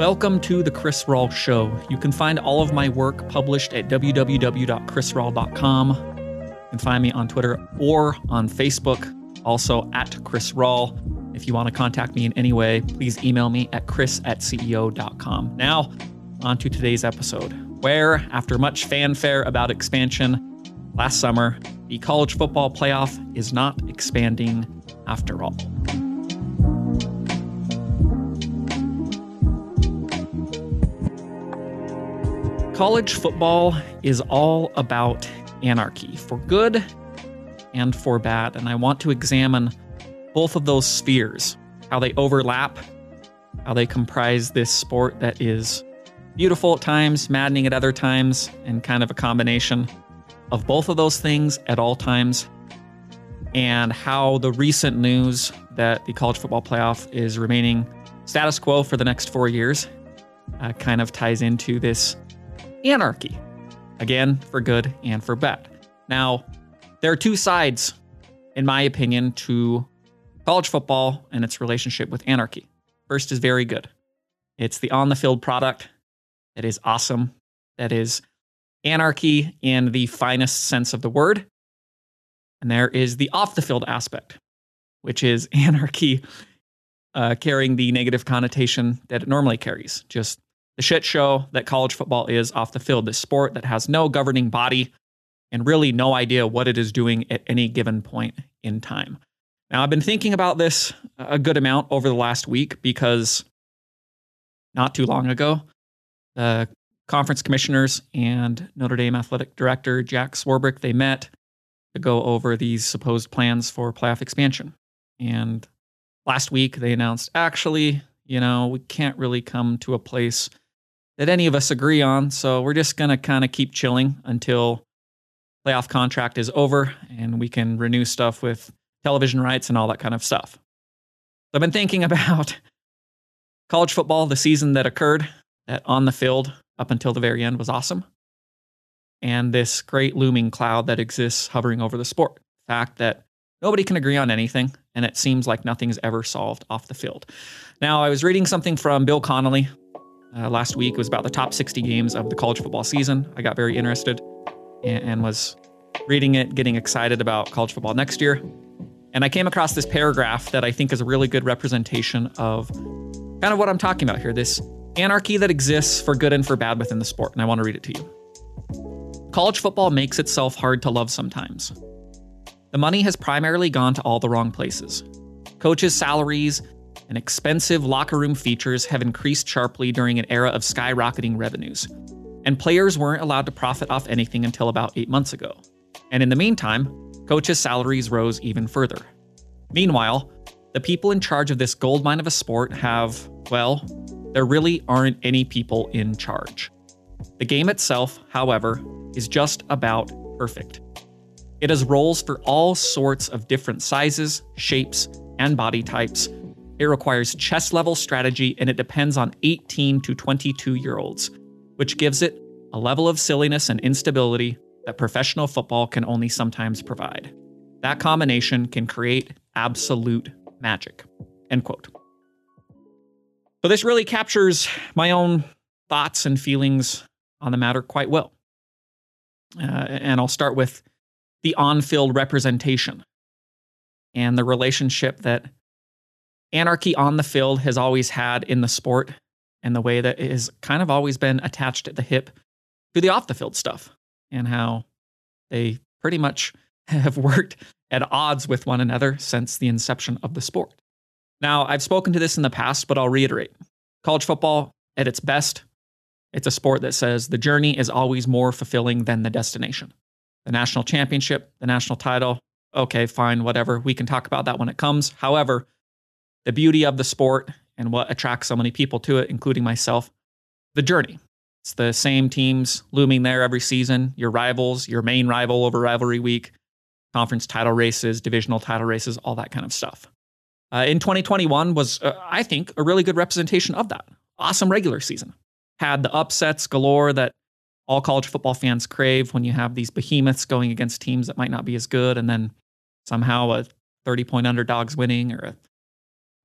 Welcome to the Chris Rawl Show. You can find all of my work published at www.chrisrawl.com. You can find me on Twitter or on Facebook, also at Chris Rawl. If you want to contact me in any way, please email me at chris at ceo.com. Now, on to today's episode, where, after much fanfare about expansion last summer, the college football playoff is not expanding after all. College football is all about anarchy, for good and for bad. And I want to examine both of those spheres, how they overlap, how they comprise this sport that is beautiful at times, maddening at other times, and kind of a combination of both of those things at all times, and how the recent news that the college football playoff is remaining status quo for the next four years uh, kind of ties into this anarchy. Again, for good and for bad. Now, there are two sides, in my opinion, to college football and its relationship with anarchy. First is very good. It's the on the field product that is awesome, that is anarchy in the finest sense of the word. And there is the off the field aspect, which is anarchy uh, carrying the negative connotation that it normally carries. Just the shit show that college football is off the field, this sport that has no governing body and really no idea what it is doing at any given point in time. Now, I've been thinking about this a good amount over the last week because not too long ago, the conference commissioners and Notre Dame athletic director Jack Swarbrick they met to go over these supposed plans for playoff expansion. And last week they announced actually, you know, we can't really come to a place that any of us agree on. So we're just going to kind of keep chilling until playoff contract is over and we can renew stuff with television rights and all that kind of stuff. So I've been thinking about college football, the season that occurred, that on the field up until the very end was awesome. And this great looming cloud that exists hovering over the sport. The fact that nobody can agree on anything, and it seems like nothing's ever solved off the field. Now, I was reading something from Bill Connelly, uh, last week. It was about the top 60 games of the college football season. I got very interested and, and was reading it, getting excited about college football next year. And I came across this paragraph that I think is a really good representation of kind of what I'm talking about here this anarchy that exists for good and for bad within the sport. And I want to read it to you. College football makes itself hard to love sometimes. The money has primarily gone to all the wrong places. Coaches' salaries and expensive locker room features have increased sharply during an era of skyrocketing revenues. And players weren't allowed to profit off anything until about eight months ago. And in the meantime, coaches' salaries rose even further. Meanwhile, the people in charge of this goldmine of a sport have, well, there really aren't any people in charge. The game itself, however, is just about perfect. It has roles for all sorts of different sizes, shapes, and body types, it requires chess level strategy and it depends on 18 to 22 year olds, which gives it a level of silliness and instability that professional football can only sometimes provide. That combination can create absolute magic. End quote. So, this really captures my own thoughts and feelings on the matter quite well. Uh, and I'll start with the on field representation and the relationship that anarchy on the field has always had in the sport and the way that it has kind of always been attached at the hip to the off the field stuff and how they pretty much have worked at odds with one another since the inception of the sport. Now, I've spoken to this in the past, but I'll reiterate. College football, at its best, it's a sport that says the journey is always more fulfilling than the destination. The national championship, the national title, okay, fine, whatever. We can talk about that when it comes. However, the beauty of the sport and what attracts so many people to it, including myself, the journey. It's the same teams looming there every season, your rivals, your main rival over rivalry week, conference title races, divisional title races, all that kind of stuff. Uh, in 2021 was, uh, I think, a really good representation of that. Awesome regular season. Had the upsets galore that all college football fans crave when you have these behemoths going against teams that might not be as good, and then somehow a 30 point underdogs winning or a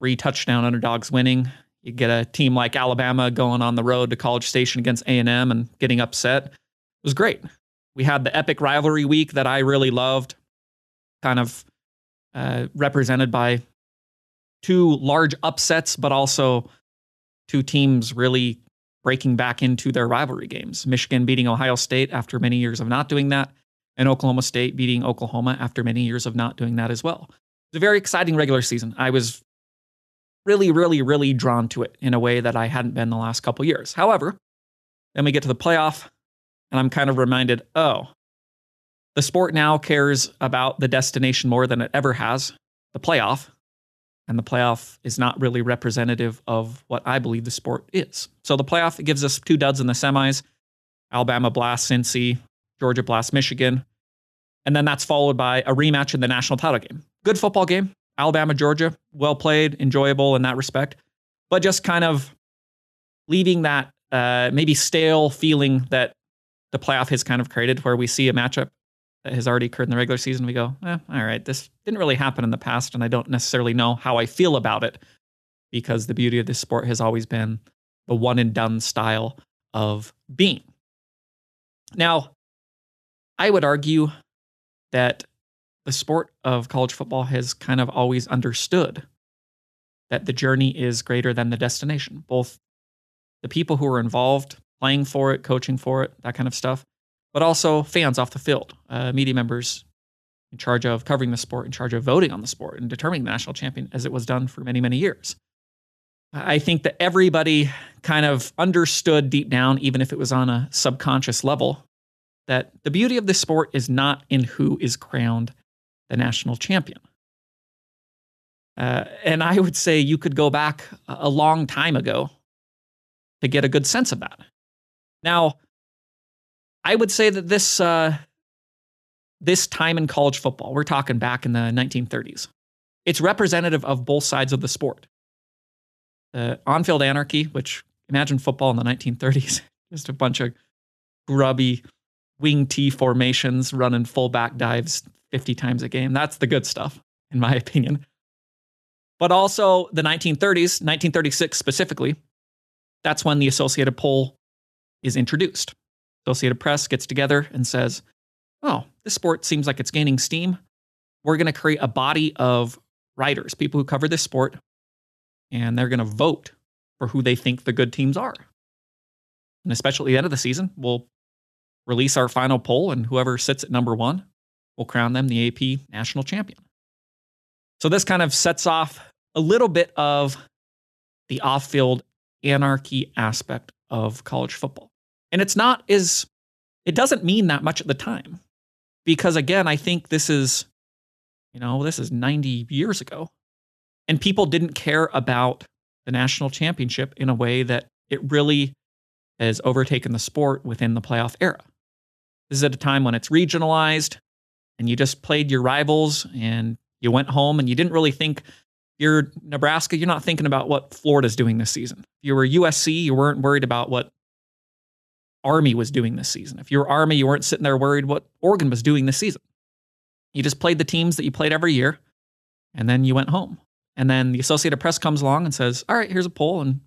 three touchdown underdogs winning. You get a team like Alabama going on the road to College Station against A&M and getting upset. It was great. We had the epic rivalry week that I really loved, kind of uh, represented by two large upsets, but also two teams really breaking back into their rivalry games. Michigan beating Ohio State after many years of not doing that, and Oklahoma State beating Oklahoma after many years of not doing that as well. It's a very exciting regular season. I was really, really, really drawn to it in a way that I hadn't been the last couple years. However, then we get to the playoff, and I'm kind of reminded oh, the sport now cares about the destination more than it ever has the playoff. And the playoff is not really representative of what I believe the sport is. So the playoff gives us two duds in the semis Alabama Blast Cincy, Georgia Blast Michigan. And then that's followed by a rematch in the national title game. Good football game. Alabama, Georgia, well played, enjoyable in that respect, but just kind of leaving that uh, maybe stale feeling that the playoff has kind of created, where we see a matchup that has already occurred in the regular season. We go, eh, all right, this didn't really happen in the past, and I don't necessarily know how I feel about it because the beauty of this sport has always been the one and done style of being. Now, I would argue that the sport of college football has kind of always understood that the journey is greater than the destination. Both the people who are involved, playing for it, coaching for it, that kind of stuff, but also fans off the field, uh, media members in charge of covering the sport, in charge of voting on the sport and determining the national champion, as it was done for many, many years. I think that everybody kind of understood deep down, even if it was on a subconscious level, that the beauty of this sport is not in who is crowned the national champion. Uh, and I would say you could go back a long time ago to get a good sense of that. Now, I would say that this uh, this time in college football, we're talking back in the 1930s, it's representative of both sides of the sport. On-field anarchy, which imagine football in the 1930s, just a bunch of grubby wing T formations running fullback dives 50 times a game. That's the good stuff, in my opinion. But also the 1930s, 1936 specifically, that's when the Associated Poll is introduced. Associated Press gets together and says, oh, this sport seems like it's gaining steam. We're going to create a body of writers, people who cover this sport, and they're going to vote for who they think the good teams are. And especially at the end of the season, we'll release our final poll, and whoever sits at number one will crown them the AP national champion. So this kind of sets off a little bit of the off field anarchy aspect of college football. And it's not as, it doesn't mean that much at the time. Because again, I think this is, you know, this is 90 years ago. And people didn't care about the national championship in a way that it really has overtaken the sport within the playoff era. This is at a time when it's regionalized and you just played your rivals and you went home and you didn't really think you're Nebraska, you're not thinking about what Florida's doing this season. If you were USC, you weren't worried about what Army was doing this season. If you were Army, you weren't sitting there worried what Oregon was doing this season. You just played the teams that you played every year, and then you went home. And then the Associated Press comes along and says, All right, here's a poll. And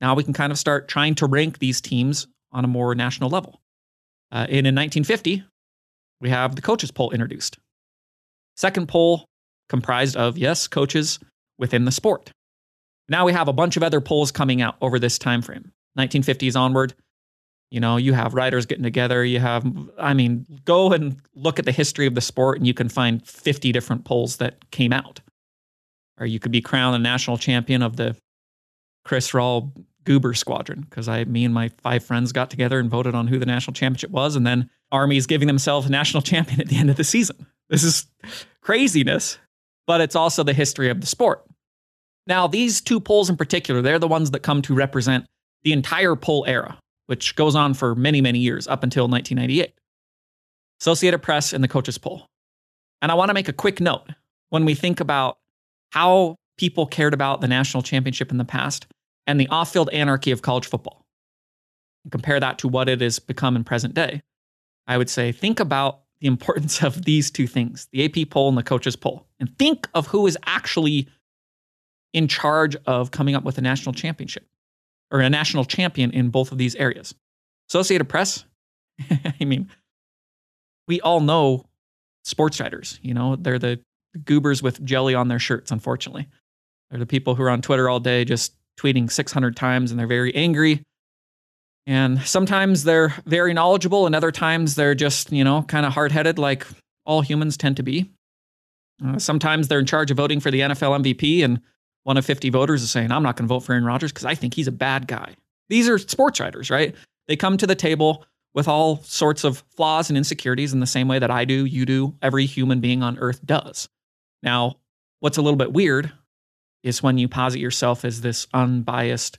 now we can kind of start trying to rank these teams on a more national level. Uh, in 1950, we have the coaches poll introduced. Second poll comprised of, yes, coaches within the sport. Now we have a bunch of other polls coming out over this time frame. 1950s onward, you know, you have writers getting together. You have, I mean, go and look at the history of the sport and you can find 50 different polls that came out. Or you could be crowned a national champion of the Chris Rawl Goober Squadron because I, me and my five friends got together and voted on who the national championship was, and then Army is giving themselves a national champion at the end of the season. This is craziness, but it's also the history of the sport. Now, these two polls in particular, they're the ones that come to represent the entire poll era, which goes on for many, many years up until 1998. Associated Press and the coaches poll. And I want to make a quick note when we think about how people cared about the national championship in the past and the off field anarchy of college football. And compare that to what it has become in present day. I would say think about the importance of these two things the AP poll and the coaches poll, and think of who is actually in charge of coming up with a national championship or a national champion in both of these areas. Associated Press, I mean, we all know sports writers, you know, they're the goobers with jelly on their shirts, unfortunately. They're the people who are on Twitter all day just tweeting 600 times and they're very angry. And sometimes they're very knowledgeable, and other times they're just, you know, kind of hard headed, like all humans tend to be. Uh, sometimes they're in charge of voting for the NFL MVP, and one of 50 voters is saying, I'm not going to vote for Aaron Rodgers because I think he's a bad guy. These are sports writers, right? They come to the table with all sorts of flaws and insecurities in the same way that I do, you do, every human being on earth does. Now, what's a little bit weird is when you posit yourself as this unbiased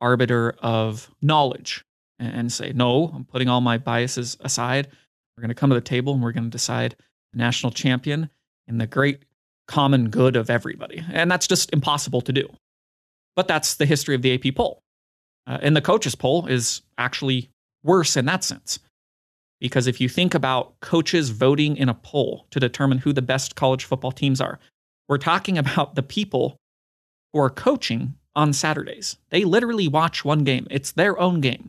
arbiter of knowledge and say, no, I'm putting all my biases aside. We're going to come to the table and we're going to decide a national champion in the great common good of everybody. And that's just impossible to do. But that's the history of the AP poll. Uh, and the coaches poll is actually worse in that sense. Because if you think about coaches voting in a poll to determine who the best college football teams are, we're talking about the people who are coaching on Saturdays. They literally watch one game, it's their own game.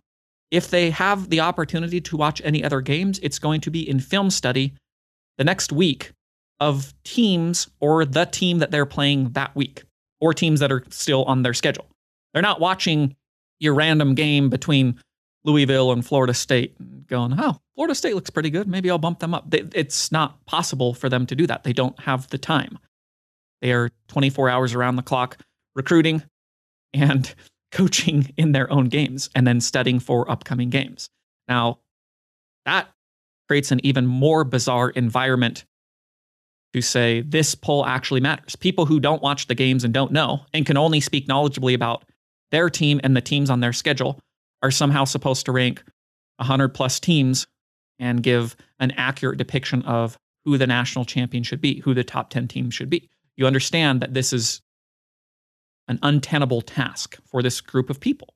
If they have the opportunity to watch any other games, it's going to be in film study the next week of teams or the team that they're playing that week or teams that are still on their schedule. They're not watching your random game between Louisville and Florida State and going, oh, Florida State looks pretty good. Maybe I'll bump them up. It's not possible for them to do that. They don't have the time. They are 24 hours around the clock recruiting and coaching in their own games and then studying for upcoming games. Now, that creates an even more bizarre environment to say this poll actually matters. People who don't watch the games and don't know and can only speak knowledgeably about their team and the teams on their schedule are somehow supposed to rank 100 plus teams and give an accurate depiction of who the national champion should be, who the top 10 teams should be. You understand that this is an untenable task for this group of people.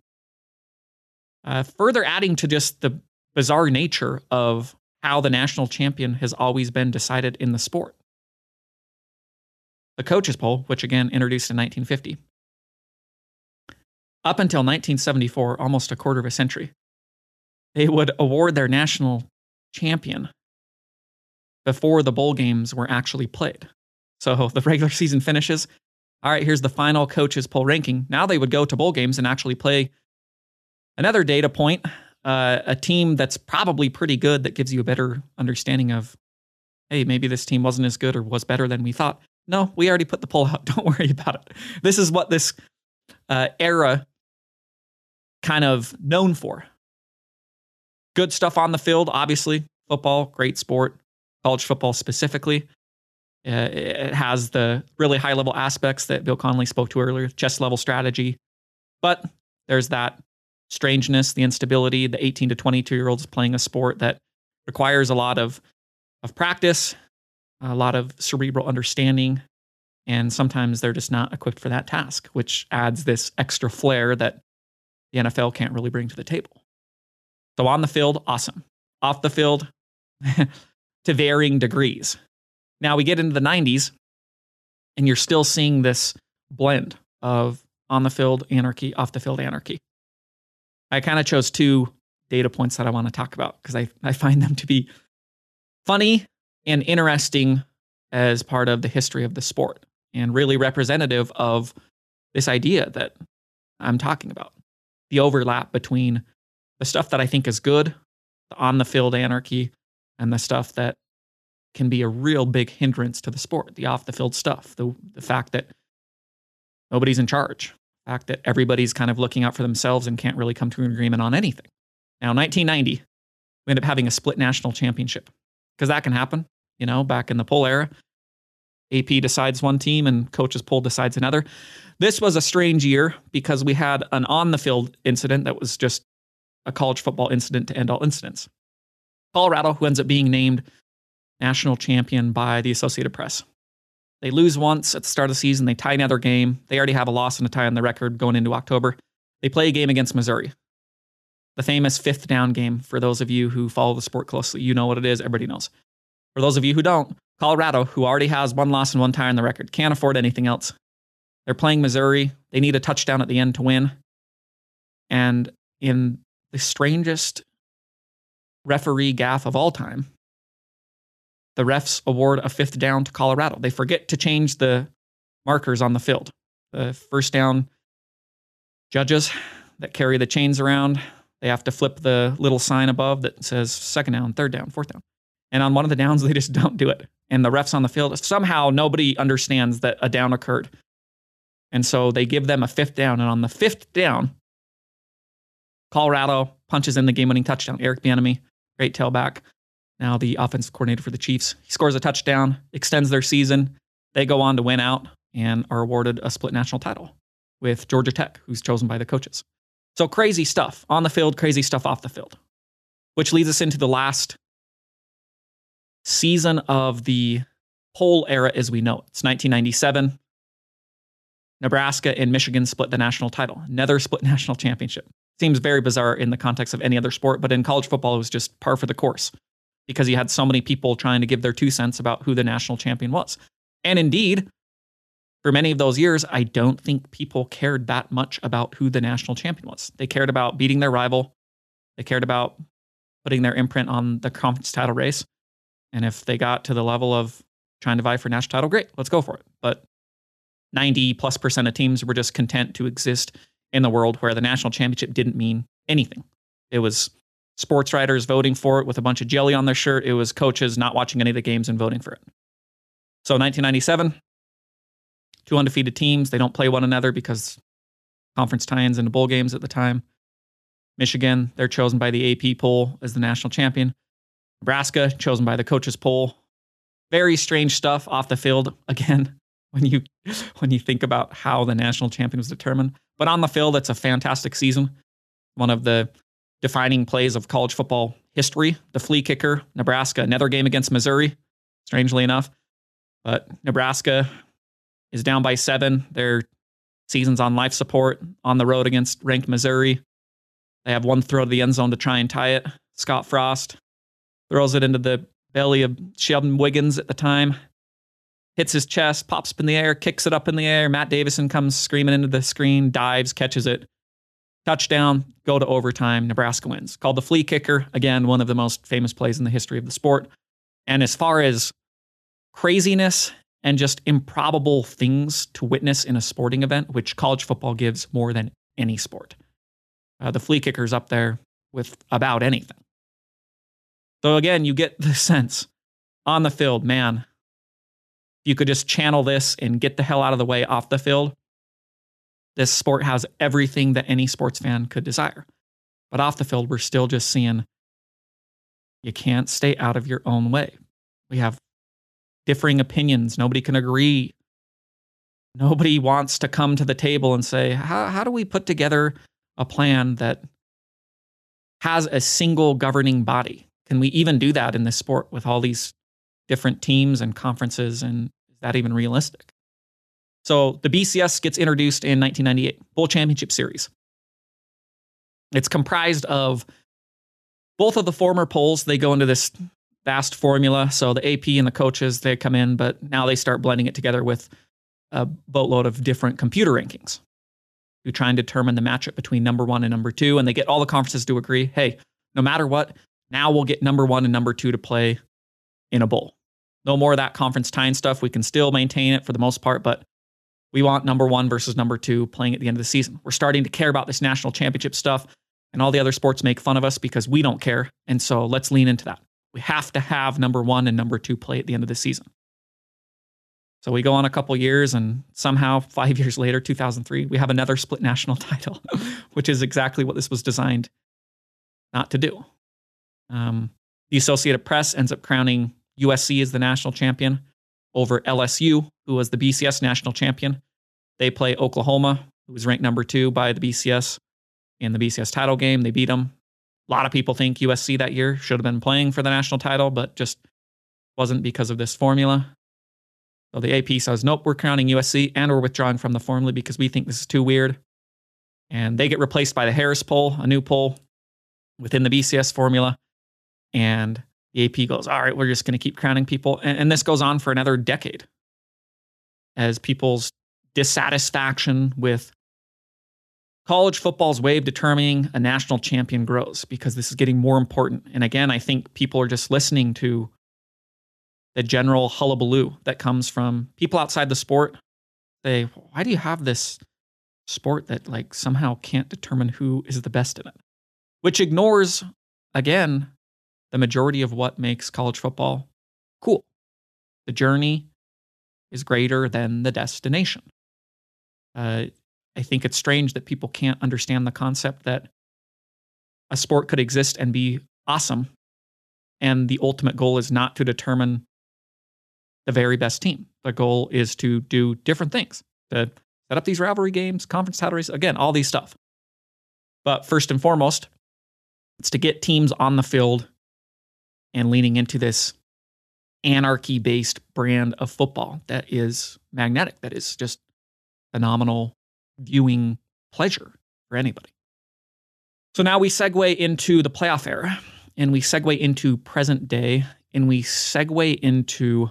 Uh, further adding to just the bizarre nature of how the national champion has always been decided in the sport. The coaches poll, which again introduced in 1950, up until 1974, almost a quarter of a century, they would award their national champion before the bowl games were actually played. So the regular season finishes. All right, here's the final coaches poll ranking. Now they would go to bowl games and actually play another data point, uh, a team that's probably pretty good that gives you a better understanding of, hey, maybe this team wasn't as good or was better than we thought. No, we already put the poll out. Don't worry about it. This is what this uh, era kind of known for. Good stuff on the field, obviously. Football, great sport. College football specifically. Uh, it has the really high level aspects that Bill Connelly spoke to earlier, chess level strategy. But there's that strangeness, the instability, the 18 to 22 year olds playing a sport that requires a lot of, of practice, a lot of cerebral understanding. And sometimes they're just not equipped for that task, which adds this extra flair that the NFL can't really bring to the table. So on the field, awesome. Off the field, to varying degrees. Now we get into the 90s, and you're still seeing this blend of on the field anarchy, off the field anarchy. I kind of chose two data points that I want to talk about because I, I find them to be funny and interesting as part of the history of the sport and really representative of this idea that I'm talking about the overlap between the stuff that I think is good, the on the field anarchy, and the stuff that can be a real big hindrance to the sport, the off the field stuff, the, the fact that nobody's in charge, the fact that everybody's kind of looking out for themselves and can't really come to an agreement on anything. Now, 1990, we end up having a split national championship because that can happen, you know, back in the poll era. AP decides one team and coaches poll decides another. This was a strange year because we had an on the field incident that was just a college football incident to end all incidents. Colorado, who ends up being named national champion by the Associated Press. They lose once at the start of the season. They tie another game. They already have a loss and a tie on the record going into October. They play a game against Missouri. The famous fifth down game. For those of you who follow the sport closely, you know what it is. Everybody knows. For those of you who don't, Colorado, who already has one loss and one tie on the record, can't afford anything else. They're playing Missouri. They need a touchdown at the end to win. And in the strangest referee gaff of all time, the refs award a fifth down to Colorado. They forget to change the markers on the field. The first down judges that carry the chains around, they have to flip the little sign above that says second down, third down, fourth down. And on one of the downs, they just don't do it. And the refs on the field, somehow nobody understands that a down occurred. And so they give them a fifth down. And on the fifth down, Colorado punches in the game winning touchdown. Eric Bieniemy, great tailback, now the offensive coordinator for the Chiefs. He scores a touchdown, extends their season. They go on to win out and are awarded a split national title with Georgia Tech, who's chosen by the coaches. So crazy stuff on the field, crazy stuff off the field, which leads us into the last season of the poll era as we know it. It's 1997. Nebraska and Michigan split the national title, another split national championship. Seems very bizarre in the context of any other sport, but in college football, it was just par for the course because he had so many people trying to give their two cents about who the national champion was. And indeed, for many of those years, I don't think people cared that much about who the national champion was. They cared about beating their rival, they cared about putting their imprint on the conference title race. And if they got to the level of trying to vie for national title, great, let's go for it. But 90 plus percent of teams were just content to exist in the world where the national championship didn't mean anything. It was sports writers voting for it with a bunch of jelly on their shirt. It was coaches not watching any of the games and voting for it. So 1997, two undefeated teams. They don't play one another because conference tie-ins into bowl games at the time. Michigan, they're chosen by the AP poll as the national champion. Nebraska, chosen by the coaches poll. Very strange stuff off the field. Again, when you when you think about how the national champion was determined. But on the field, it's a fantastic season. One of the defining plays of college football history. The flea kicker, Nebraska, another game against Missouri, strangely enough. But Nebraska is down by seven. Their season's on life support on the road against ranked Missouri. They have one throw to the end zone to try and tie it. Scott Frost throws it into the belly of Shevin Wiggins at the time, hits his chest, pops up in the air, kicks it up in the air. Matt Davison comes screaming into the screen, dives, catches it. Touchdown, go to overtime. Nebraska wins. Called the flea kicker. Again, one of the most famous plays in the history of the sport. And as far as craziness and just improbable things to witness in a sporting event, which college football gives more than any sport, uh, the flea kicker's up there with about anything. So again, you get the sense on the field, man, you could just channel this and get the hell out of the way off the field. This sport has everything that any sports fan could desire. But off the field, we're still just seeing you can't stay out of your own way. We have differing opinions. Nobody can agree. Nobody wants to come to the table and say, how, how do we put together a plan that has a single governing body? Can we even do that in this sport with all these different teams and conferences? And is that even realistic? So the BCS gets introduced in 1998, Bowl Championship Series. It's comprised of both of the former polls. They go into this vast formula. So the AP and the coaches, they come in, but now they start blending it together with a boatload of different computer rankings to try and determine the matchup between number one and number two. And they get all the conferences to agree hey, no matter what, now we'll get number one and number two to play in a bowl. No more of that conference time stuff. We can still maintain it for the most part, but we want number one versus number two playing at the end of the season. We're starting to care about this national championship stuff, and all the other sports make fun of us because we don't care. And so let's lean into that. We have to have number one and number two play at the end of the season. So we go on a couple years, and somehow five years later, 2003, we have another split national title, which is exactly what this was designed not to do. Um, the Associated Press ends up crowning USC as the national champion over LSU, who was the BCS national champion. They play Oklahoma, who was ranked number two by the BCS in the BCS title game. They beat them. A lot of people think USC that year should have been playing for the national title, but just wasn't because of this formula. So the AP says, nope, we're crowning USC and we're withdrawing from the formula because we think this is too weird. And they get replaced by the Harris poll, a new poll within the BCS formula. And the AP goes, all right, we're just going to keep crowning people. And, and, this goes on for another decade as people's dissatisfaction with college football's way of determining a national champion grows because this is getting more important. And again, I think people are just listening to the general hullabaloo that comes from people outside the sport. They, why do you have this sport that like somehow can't determine who is the best in it? Which ignores, again, the majority of what makes college football cool. The journey is greater than the destination. Uh, I think it's strange that people can't understand the concept that a sport could exist and be awesome. And the ultimate goal is not to determine the very best team. The goal is to do different things, to set up these rivalry games, conference titles, again, all these stuff. But first and foremost, it's to get teams on the field and leaning into this anarchy based brand of football that is magnetic, that is just phenomenal viewing pleasure for anybody. So now we segue into the playoff era and we segue into present day and we segue into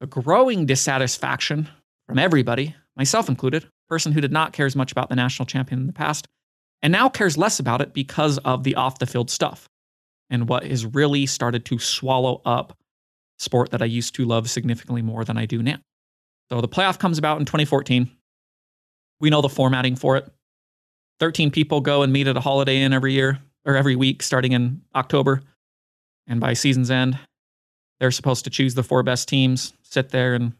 a growing dissatisfaction from everybody, myself included, person who did not care as much about the national champion in the past and now cares less about it because of the off the field stuff and what has really started to swallow up sport that I used to love significantly more than I do now. So the playoff comes about in 2014. We know the formatting for it. 13 people go and meet at a Holiday Inn every year or every week starting in October. And by season's end, they're supposed to choose the four best teams, sit there and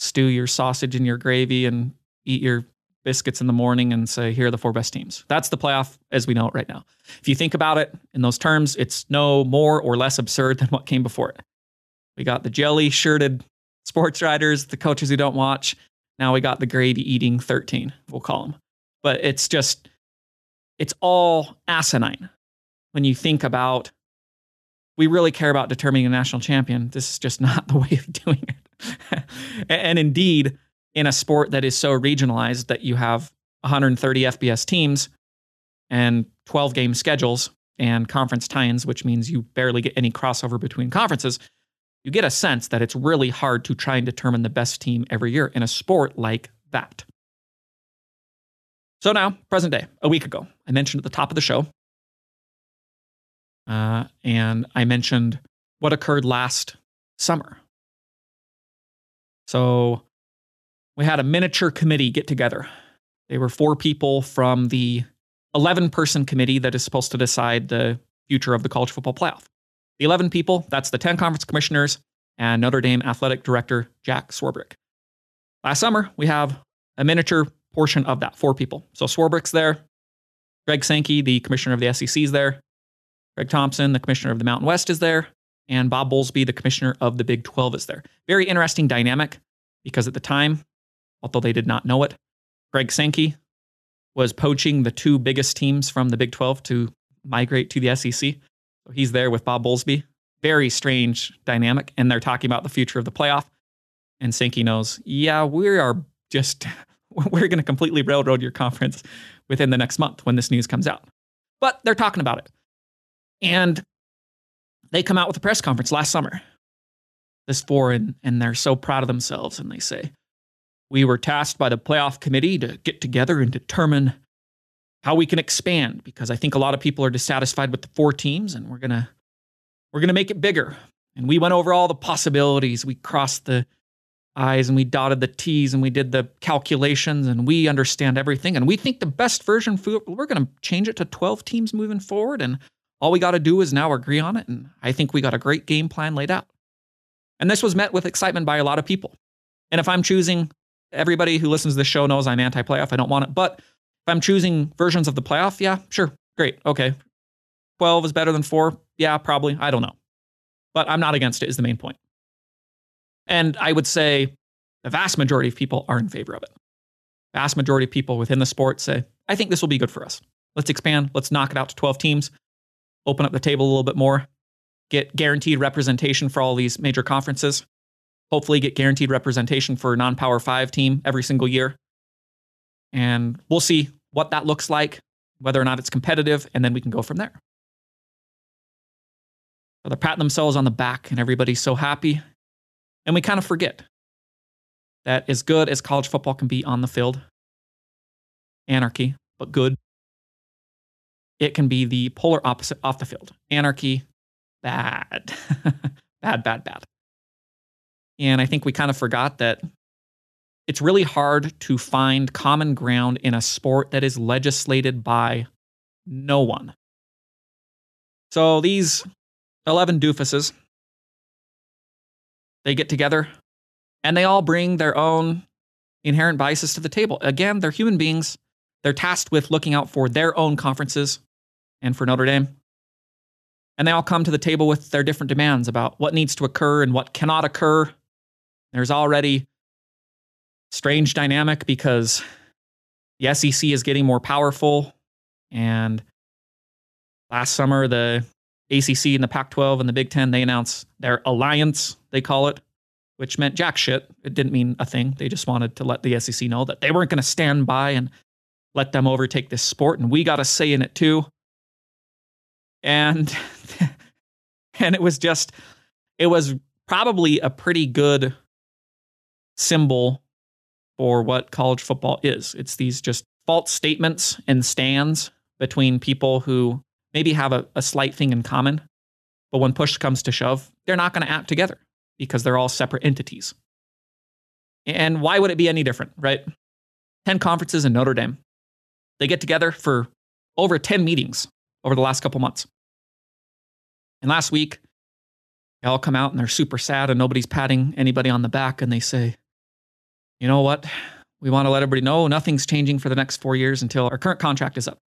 stew your sausage in your gravy and eat your biscuits in the morning and say, here are the four best teams. That's the playoff as we know it right now. If you think about it in those terms, it's no more or less absurd than what came before it. We got the jelly shirted sports writers, the coaches who don't watch, now we got the gravy eating 13, we'll call them. But it's just, it's all asinine when you think about we really care about determining a national champion. This is just not the way of doing it. and indeed, in a sport that is so regionalized that you have 130 FBS teams and 12 game schedules and conference tie-ins, which means you barely get any crossover between conferences, you get a sense that it's really hard to try and determine the best team every year in a sport like that. So now, present day, a week ago, I mentioned at the top of the show, uh, and I mentioned what occurred last summer. So we had a miniature committee get together. They were four people from the 11 person committee that is supposed to decide the future of the college football playoff. The 11 people, that's the 10 conference commissioners and Notre Dame athletic director Jack Swarbrick. Last summer, we have a miniature portion of that, four people. So Swarbrick's there, Greg Sankey, the commissioner of the SEC, is there, Craig Thompson, the commissioner of the Mountain West, is there, and Bob Bowlesby, the commissioner of the Big 12, is there. Very interesting dynamic because at the time, although they did not know it, Greg Sankey was poaching the two biggest teams from the Big 12 to migrate to the SEC. So he's there with Bob Bowlesby. Very strange dynamic. And they're talking about the future of the playoff. And Sankey knows, yeah, we are just, we're going to completely railroad your conference within the next month when this news comes out. But they're talking about it. And they come out with a press conference last summer, this four, and, and they're so proud of themselves. And they say, we were tasked by the playoff committee to get together and determine how we can expand because I think a lot of people are dissatisfied with the four teams and we're going to we're going to make it bigger. And we went over all the possibilities. We crossed the I's and we dotted the T's and we did the calculations and we understand everything. And we think the best version, for we're going to change it to 12 teams moving forward. And all we got to do is now agree on it. And I think we got a great game plan laid out. And this was met with excitement by a lot of people. And if I'm choosing, everybody who listens to the show knows I'm anti playoff. I don't want it. But if I'm choosing versions of the playoff, yeah, sure, great, okay. 12 is better than four. Yeah, probably. I don't know. But I'm not against it, is the main point. And I would say the vast majority of people are in favor of it. Vast majority of people within the sport say, I think this will be good for us. Let's expand. Let's knock it out to 12 teams, open up the table a little bit more, get guaranteed representation for all these major conferences, hopefully get guaranteed representation for a non power five team every single year. And we'll see what that looks like, whether or not it's competitive, and then we can go from there. So they're patting themselves on the back, and everybody's so happy. And we kind of forget that as good as college football can be on the field, anarchy, but good, it can be the polar opposite off the field. Anarchy, bad. bad, bad, bad. And I think we kind of forgot that it's really hard to find common ground in a sport that is legislated by no one. So these 11 doofuses, they get together and they all bring their own inherent biases to the table. Again, they're human beings. They're tasked with looking out for their own conferences and for Notre Dame. And they all come to the table with their different demands about what needs to occur and what cannot occur. There's already strange dynamic because the SEC is getting more powerful. And last summer, the ACC and the Pac 12 and the Big Ten, they announced their alliance, they call it, which meant jack shit. It didn't mean a thing. They just wanted to let the SEC know that they weren't going to stand by and let them overtake this sport. And we got a say in it too. And, and it was just, it was probably a pretty good symbol for what college football is. It's these just false statements and stands between people who maybe have a, a slight thing in common, but when push comes to shove, they're not going to act together because they're all separate entities. And why would it be any different, right? 10 conferences in Notre Dame. They get together for over 10 meetings over the last couple months. And last week, they all come out and they're super sad and nobody's patting anybody on the back and they say, you know what? We want to let everybody know nothing's changing for the next four years until our current contract is up.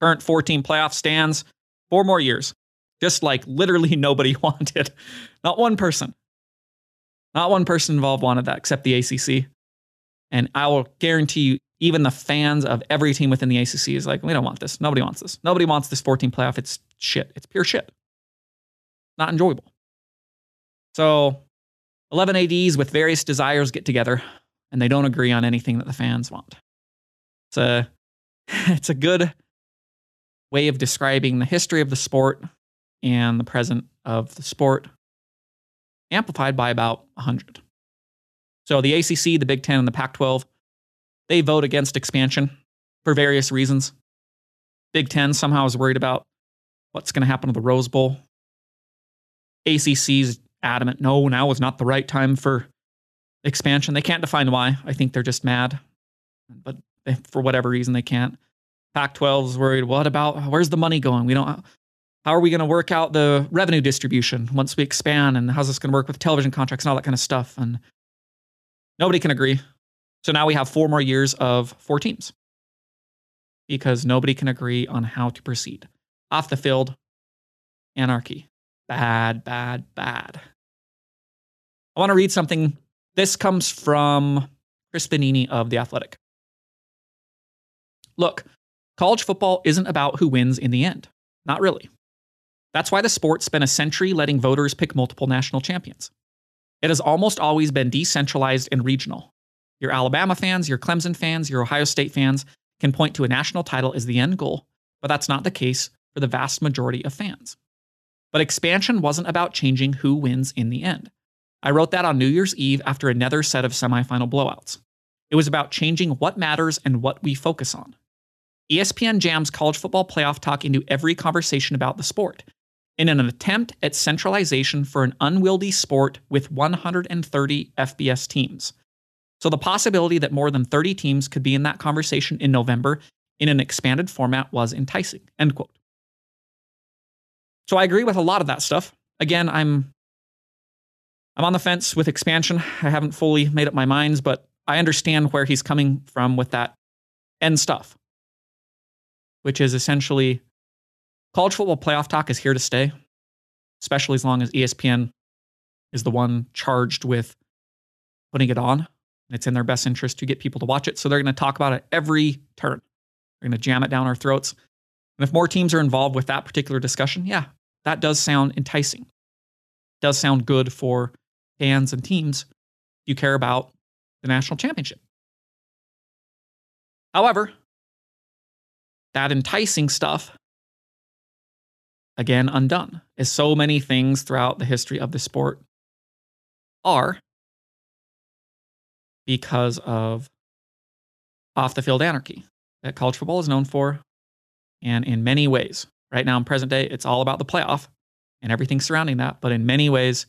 Current 14 playoff stands, four more years. Just like literally nobody wanted. Not one person. Not one person involved wanted that except the ACC. And I will guarantee you, even the fans of every team within the ACC is like, we don't want this. Nobody wants this. Nobody wants this 14 playoff. It's shit. It's pure shit. Not enjoyable. So 11 ADs with various desires get together and they don't agree on anything that the fans want. It's a, it's a good way of describing the history of the sport and the present of the sport, amplified by about 100. So the ACC, the Big Ten, and the Pac 12, they vote against expansion for various reasons. Big Ten somehow is worried about what's going to happen to the Rose Bowl. ACC's adamant, no, now is not the right time for expansion. They can't define why. I think they're just mad, but they, for whatever reason, they can't. Pac 12 is worried, what about where's the money going? We don't, how are we going to work out the revenue distribution once we expand? And how's this going to work with television contracts and all that kind of stuff? And nobody can agree. So now we have four more years of four teams because nobody can agree on how to proceed. Off the field, anarchy. Bad, bad, bad. I want to read something. This comes from Chris Vannini of The Athletic. Look, college football isn't about who wins in the end. Not really. That's why the sport spent a century letting voters pick multiple national champions. It has almost always been decentralized and regional. Your Alabama fans, your Clemson fans, your Ohio State fans can point to a national title as the end goal, but that's not the case for the vast majority of fans. But expansion wasn't about changing who wins in the end. I wrote that on New Year's Eve after another set of semifinal blowouts. It was about changing what matters and what we focus on. ESPN jams college football playoff talk into every conversation about the sport in an attempt at centralization for an unwieldy sport with 130 FBS teams. So the possibility that more than 30 teams could be in that conversation in November in an expanded format was enticing. End quote. So I agree with a lot of that stuff. Again, I'm I'm on the fence with expansion. I haven't fully made up my minds, but I understand where he's coming from with that end stuff, which is essentially college football playoff talk is here to stay, especially as long as ESPN is the one charged with putting it on. It's in their best interest to get people to watch it. So they're going to talk about it every turn. They're going to jam it down our throats. And if more teams are involved with that particular discussion, yeah, that does sound enticing. It does sound good for fans and teams you care about the national championship. However, that enticing stuff, again, undone, as so many things throughout the history of the sport are. because of off the field anarchy that college football is known for. And in many ways, right now in present day, it's all about the playoff and everything surrounding that. But in many ways,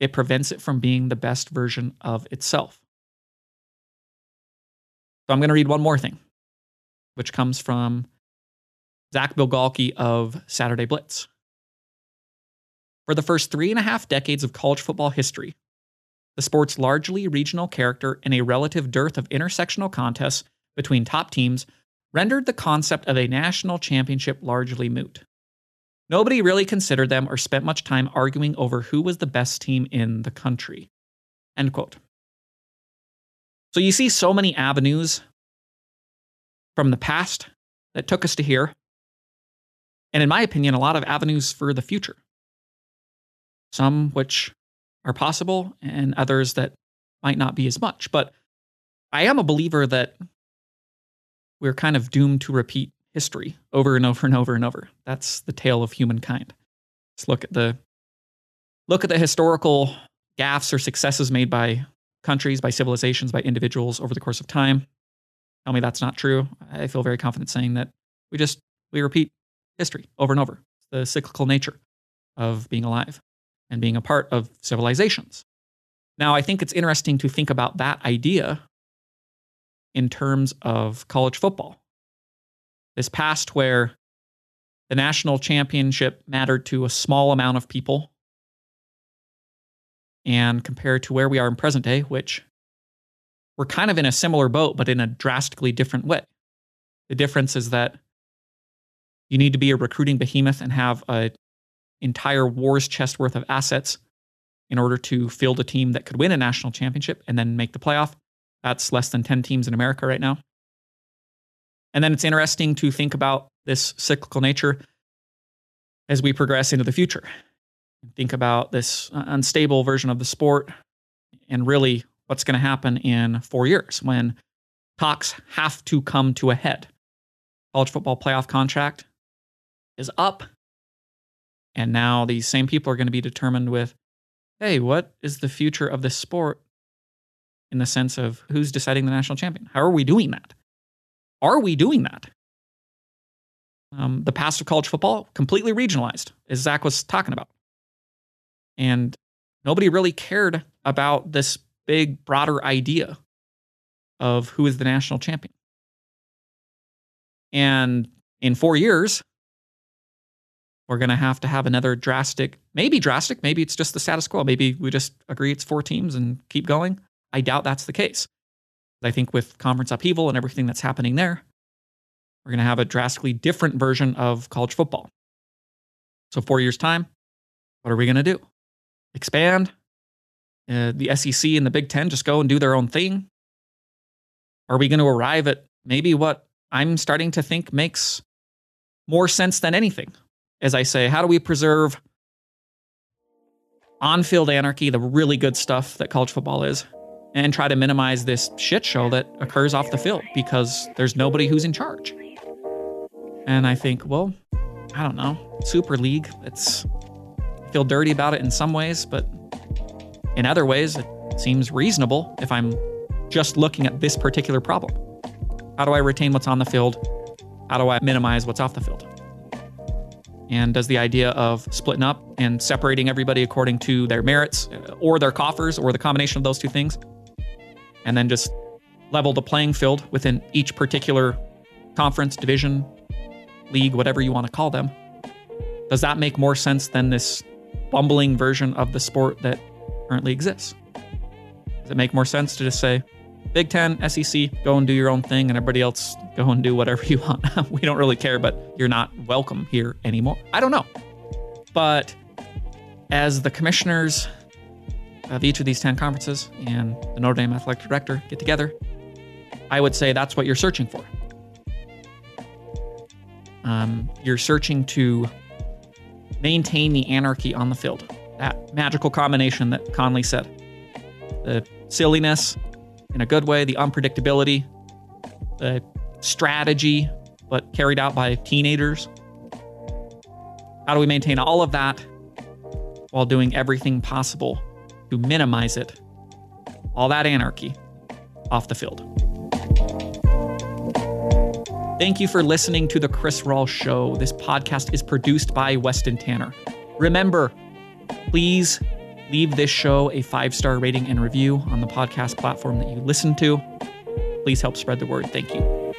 it prevents it from being the best version of itself. So I'm going to read one more thing, which comes from Zach Bigalke of Saturday Blitz. For the first three and a half decades of college football history, the sport's largely regional character and a relative dearth of intersectional contests between top teams rendered the concept of a national championship largely moot. Nobody really considered them or spent much time arguing over who was the best team in the country. End quote. So you see so many avenues from the past that took us to here. And in my opinion, a lot of avenues for the future. Some which are possible and others that might not be as much. But I am a believer that we're kind of doomed to repeat history over and over and over and over. That's the tale of humankind. Let's look at the look at the historical gaffes or successes made by countries, by civilizations, by individuals over the course of time. Tell me that's not true. I feel very confident saying that we just we repeat history over and over. It's the cyclical nature of being alive and being a part of civilizations. Now, I think it's interesting to think about that idea in terms of college football. This past where the national championship mattered to a small amount of people, and compared to where we are in present day, which we're kind of in a similar boat, but in a drastically different way. The difference is that you need to be a recruiting behemoth and have an entire war's chest worth of assets in order to field a team that could win a national championship and then make the playoff. That's less than 10 teams in America right now. And then it's interesting to think about this cyclical nature as we progress into the future. Think about this unstable version of the sport and really what's going to happen in four years when talks have to come to a head. College football playoff contract is up. And now these same people are going to be determined with hey, what is the future of this sport in the sense of who's deciding the national champion. How are we doing that? Are we doing that? Um, the past of college football completely regionalized, as Zach was talking about, and nobody really cared about this big, broader idea of who is the national champion. And in four years, we're going to have to have another drastic, maybe drastic, maybe it's just the status quo. Maybe we just agree it's four teams and keep going. I doubt that's the case. I think with conference upheaval and everything that's happening there, we're going to have a drastically different version of college football. So, four years' time, what are we going to do? Expand? Uh, the SEC and the Big Ten just go and do their own thing? Are we going to arrive at maybe what I'm starting to think makes more sense than anything? As I say, how do we preserve on field anarchy, the really good stuff that college football is, and try to minimize this shit show that occurs off the field because there's nobody who's in charge. And I think, well, I don't know, Super League, it's I feel dirty about it in some ways, but in other ways it seems reasonable if I'm just looking at this particular problem. How do I retain what's on the field? How do I minimize what's off the field? And does the idea of splitting up and separating everybody according to their merits uh, or their coffers or the combination of those two things and then just level the playing field within each particular conference, division, league, whatever you want to call them. Does that make more sense than this bumbling version of the sport that currently exists? Does it make more sense to just say, Big Ten, SEC, go and do your own thing, and everybody else go and do whatever you want? we don't really care, but you're not welcome here anymore. I don't know. But as the commissioners of each of these 10 conferences and the Notre Dame athletic director get together, I would say that's what you're searching for. Um, you're searching to maintain the anarchy on the field. That magical combination that Conley said. The silliness in a good way, the unpredictability, the strategy, but carried out by teenagers. How do we maintain all of that while doing everything possible to minimize it, all that anarchy, off the field. Thank you for listening to The Chris Rawl Show. This podcast is produced by Weston Tanner. Remember, please leave this show a five star rating and review on the podcast platform that you listen to. Please help spread the word. Thank you.